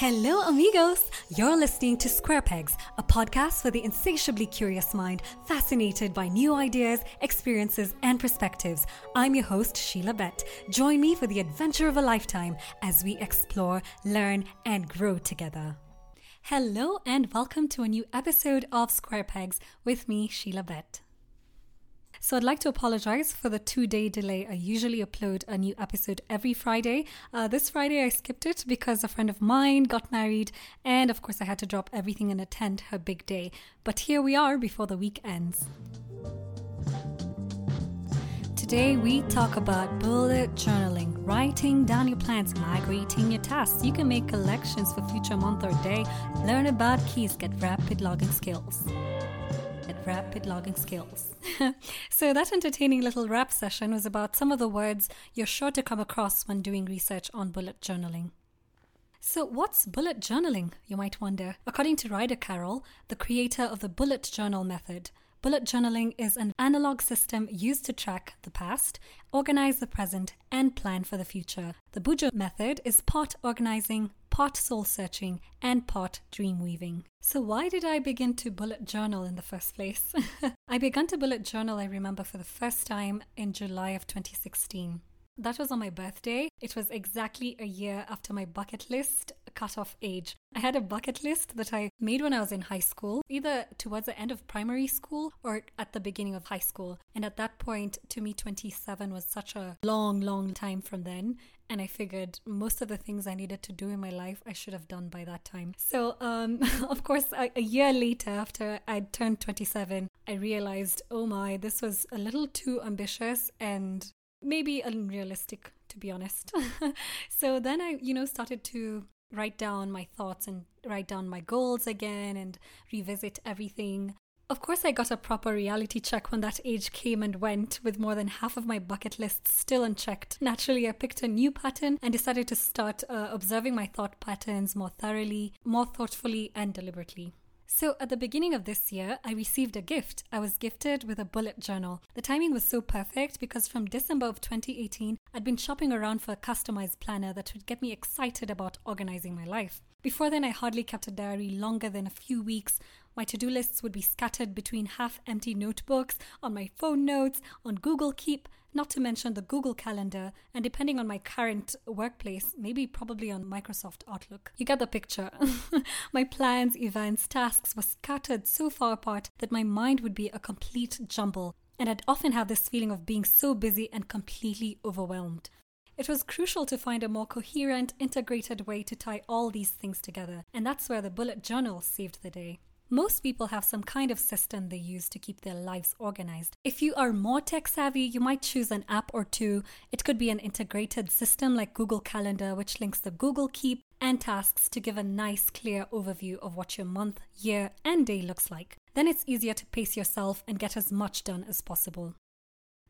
Hello, amigos! You're listening to Square Pegs, a podcast for the insatiably curious mind, fascinated by new ideas, experiences, and perspectives. I'm your host, Sheila Bett. Join me for the adventure of a lifetime as we explore, learn, and grow together. Hello, and welcome to a new episode of Square Pegs with me, Sheila Bett. So I'd like to apologize for the two day delay. I usually upload a new episode every Friday. Uh, this Friday I skipped it because a friend of mine got married, and of course I had to drop everything and attend her big day. But here we are before the week ends. Today we talk about bullet journaling, writing down your plans, migrating your tasks. You can make collections for future month or day, learn about keys, get rapid logging skills rapid logging skills. so, that entertaining little rap session was about some of the words you're sure to come across when doing research on bullet journaling. So, what's bullet journaling, you might wonder? According to Ryder Carroll, the creator of the bullet journal method, bullet journaling is an analog system used to track the past, organize the present, and plan for the future. The Bujo method is part organizing, part soul searching, and part dream weaving. So, why did I begin to bullet journal in the first place? I began to bullet journal, I remember, for the first time in July of 2016. That was on my birthday. It was exactly a year after my bucket list cutoff age. I had a bucket list that I made when I was in high school, either towards the end of primary school or at the beginning of high school. And at that point, to me, 27 was such a long, long time from then. And I figured most of the things I needed to do in my life, I should have done by that time. So, um, of course, a, a year later, after I'd turned 27, I realized, oh my, this was a little too ambitious and maybe unrealistic to be honest. so then I, you know, started to write down my thoughts and write down my goals again and revisit everything. Of course, I got a proper reality check when that age came and went, with more than half of my bucket list still unchecked. Naturally, I picked a new pattern and decided to start uh, observing my thought patterns more thoroughly, more thoughtfully, and deliberately. So, at the beginning of this year, I received a gift. I was gifted with a bullet journal. The timing was so perfect because from December of 2018, I'd been shopping around for a customized planner that would get me excited about organizing my life. Before then, I hardly kept a diary longer than a few weeks. My to do lists would be scattered between half empty notebooks, on my phone notes, on Google Keep, not to mention the Google Calendar, and depending on my current workplace, maybe probably on Microsoft Outlook. You get the picture. my plans, events, tasks were scattered so far apart that my mind would be a complete jumble, and I'd often have this feeling of being so busy and completely overwhelmed. It was crucial to find a more coherent, integrated way to tie all these things together, and that's where the bullet journal saved the day. Most people have some kind of system they use to keep their lives organized. If you are more tech savvy, you might choose an app or two. It could be an integrated system like Google Calendar, which links the Google Keep and tasks to give a nice, clear overview of what your month, year, and day looks like. Then it's easier to pace yourself and get as much done as possible.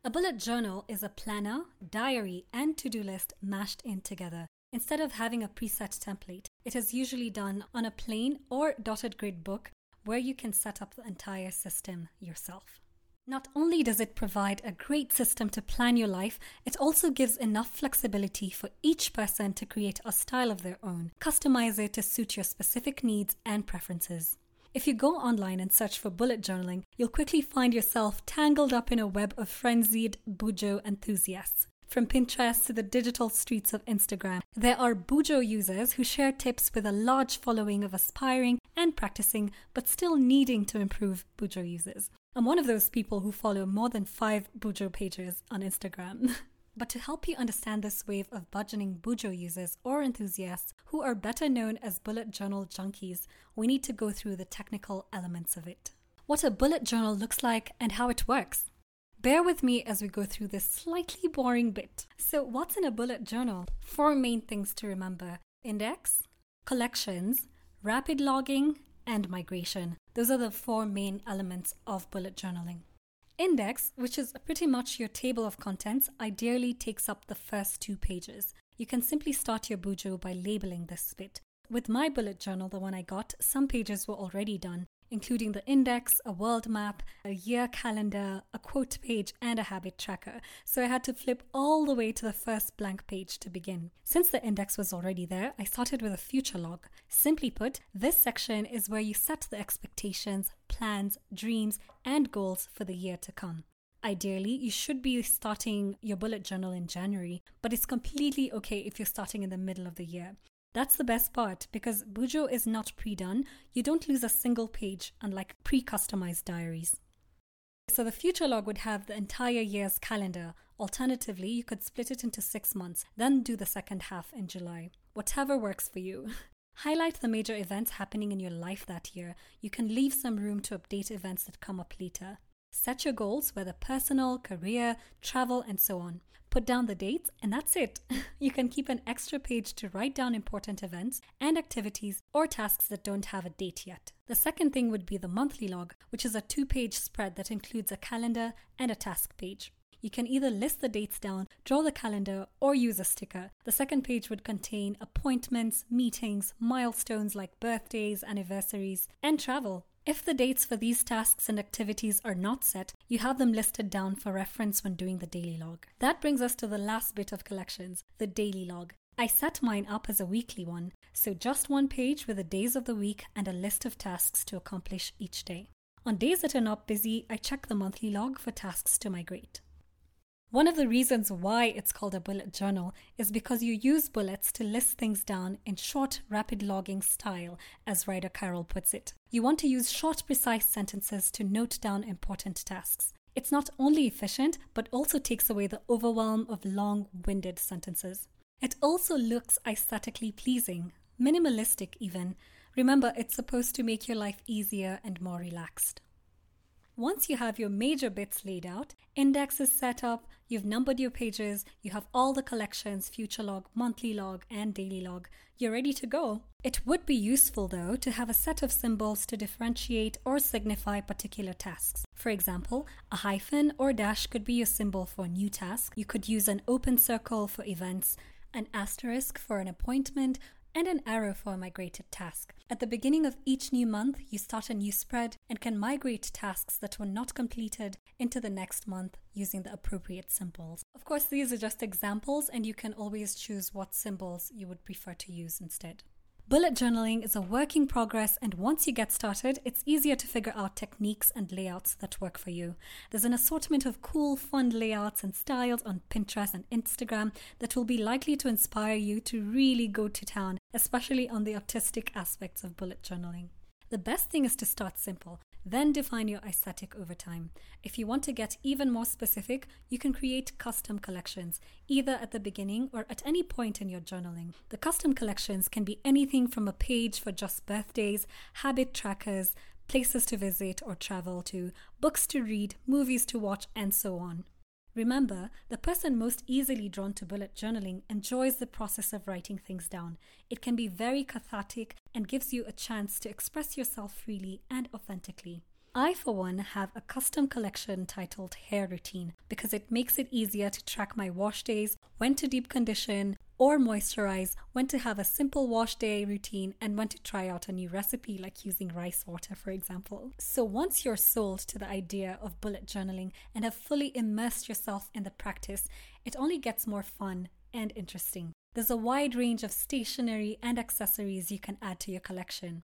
A bullet journal is a planner, diary, and to do list mashed in together. Instead of having a preset template, it is usually done on a plain or dotted grid book where you can set up the entire system yourself. Not only does it provide a great system to plan your life, it also gives enough flexibility for each person to create a style of their own, customize it to suit your specific needs and preferences. If you go online and search for bullet journaling, you'll quickly find yourself tangled up in a web of frenzied Bujo enthusiasts. From Pinterest to the digital streets of Instagram, there are Bujo users who share tips with a large following of aspiring and practicing, but still needing to improve Bujo users. I'm one of those people who follow more than five Bujo pages on Instagram. But to help you understand this wave of budgeting Bujo users or enthusiasts who are better known as bullet journal junkies, we need to go through the technical elements of it. What a bullet journal looks like and how it works. Bear with me as we go through this slightly boring bit. So, what's in a bullet journal? Four main things to remember index, collections, rapid logging, and migration. Those are the four main elements of bullet journaling. Index, which is pretty much your table of contents, ideally takes up the first two pages. You can simply start your Bujo by labeling this bit. With my bullet journal, the one I got, some pages were already done. Including the index, a world map, a year calendar, a quote page, and a habit tracker. So I had to flip all the way to the first blank page to begin. Since the index was already there, I started with a future log. Simply put, this section is where you set the expectations, plans, dreams, and goals for the year to come. Ideally, you should be starting your bullet journal in January, but it's completely okay if you're starting in the middle of the year. That's the best part because Bujo is not pre done. You don't lose a single page, unlike pre customized diaries. So the future log would have the entire year's calendar. Alternatively, you could split it into six months, then do the second half in July. Whatever works for you. Highlight the major events happening in your life that year. You can leave some room to update events that come up later. Set your goals, whether personal, career, travel, and so on. Put down the dates, and that's it. you can keep an extra page to write down important events and activities or tasks that don't have a date yet. The second thing would be the monthly log, which is a two page spread that includes a calendar and a task page. You can either list the dates down, draw the calendar, or use a sticker. The second page would contain appointments, meetings, milestones like birthdays, anniversaries, and travel. If the dates for these tasks and activities are not set, you have them listed down for reference when doing the daily log. That brings us to the last bit of collections, the daily log. I set mine up as a weekly one, so just one page with the days of the week and a list of tasks to accomplish each day. On days that are not busy, I check the monthly log for tasks to migrate. One of the reasons why it's called a bullet journal is because you use bullets to list things down in short, rapid logging style, as Ryder Carroll puts it. You want to use short, precise sentences to note down important tasks. It's not only efficient, but also takes away the overwhelm of long winded sentences. It also looks aesthetically pleasing, minimalistic even. Remember, it's supposed to make your life easier and more relaxed. Once you have your major bits laid out, index is set up, you've numbered your pages, you have all the collections, future log, monthly log, and daily log, you're ready to go. It would be useful though to have a set of symbols to differentiate or signify particular tasks. For example, a hyphen or dash could be your symbol for a new task. You could use an open circle for events, an asterisk for an appointment, and an arrow for a migrated task. At the beginning of each new month, you start a new spread and can migrate tasks that were not completed into the next month using the appropriate symbols. Of course, these are just examples, and you can always choose what symbols you would prefer to use instead. Bullet journaling is a work in progress, and once you get started, it's easier to figure out techniques and layouts that work for you. There's an assortment of cool, fun layouts and styles on Pinterest and Instagram that will be likely to inspire you to really go to town, especially on the artistic aspects of bullet journaling. The best thing is to start simple. Then define your aesthetic over time. If you want to get even more specific, you can create custom collections, either at the beginning or at any point in your journaling. The custom collections can be anything from a page for just birthdays, habit trackers, places to visit or travel to, books to read, movies to watch, and so on. Remember, the person most easily drawn to bullet journaling enjoys the process of writing things down. It can be very cathartic and gives you a chance to express yourself freely and authentically. I, for one, have a custom collection titled Hair Routine because it makes it easier to track my wash days, when to deep condition, or moisturize, when to have a simple wash day routine, and when to try out a new recipe like using rice water, for example. So, once you're sold to the idea of bullet journaling and have fully immersed yourself in the practice, it only gets more fun and interesting. There's a wide range of stationery and accessories you can add to your collection.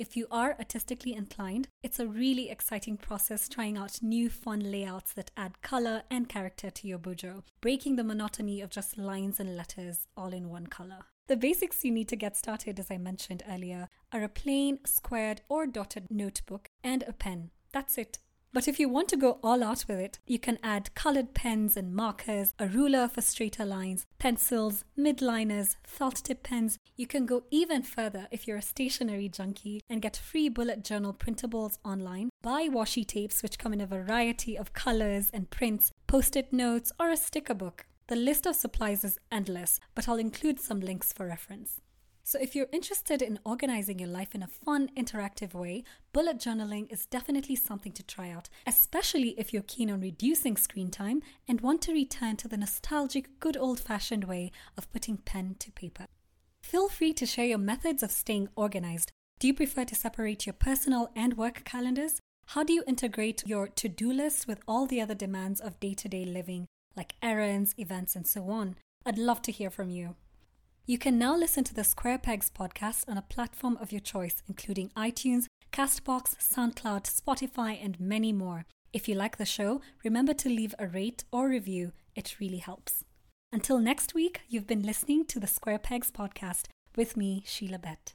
If you are artistically inclined, it's a really exciting process trying out new fun layouts that add color and character to your bujo, breaking the monotony of just lines and letters all in one color. The basics you need to get started, as I mentioned earlier, are a plain, squared, or dotted notebook and a pen. That's it. But if you want to go all out with it, you can add colored pens and markers, a ruler for straighter lines, pencils, mildliners, felt tip pens. You can go even further if you're a stationery junkie and get free bullet journal printables online. Buy washi tapes, which come in a variety of colors and prints, post it notes, or a sticker book. The list of supplies is endless, but I'll include some links for reference. So, if you're interested in organizing your life in a fun, interactive way, bullet journaling is definitely something to try out, especially if you're keen on reducing screen time and want to return to the nostalgic, good old fashioned way of putting pen to paper. Feel free to share your methods of staying organized. Do you prefer to separate your personal and work calendars? How do you integrate your to do list with all the other demands of day to day living, like errands, events, and so on? I'd love to hear from you. You can now listen to the Square Pegs podcast on a platform of your choice, including iTunes, Castbox, SoundCloud, Spotify, and many more. If you like the show, remember to leave a rate or review, it really helps. Until next week, you've been listening to the Square Pegs podcast with me, Sheila Bett.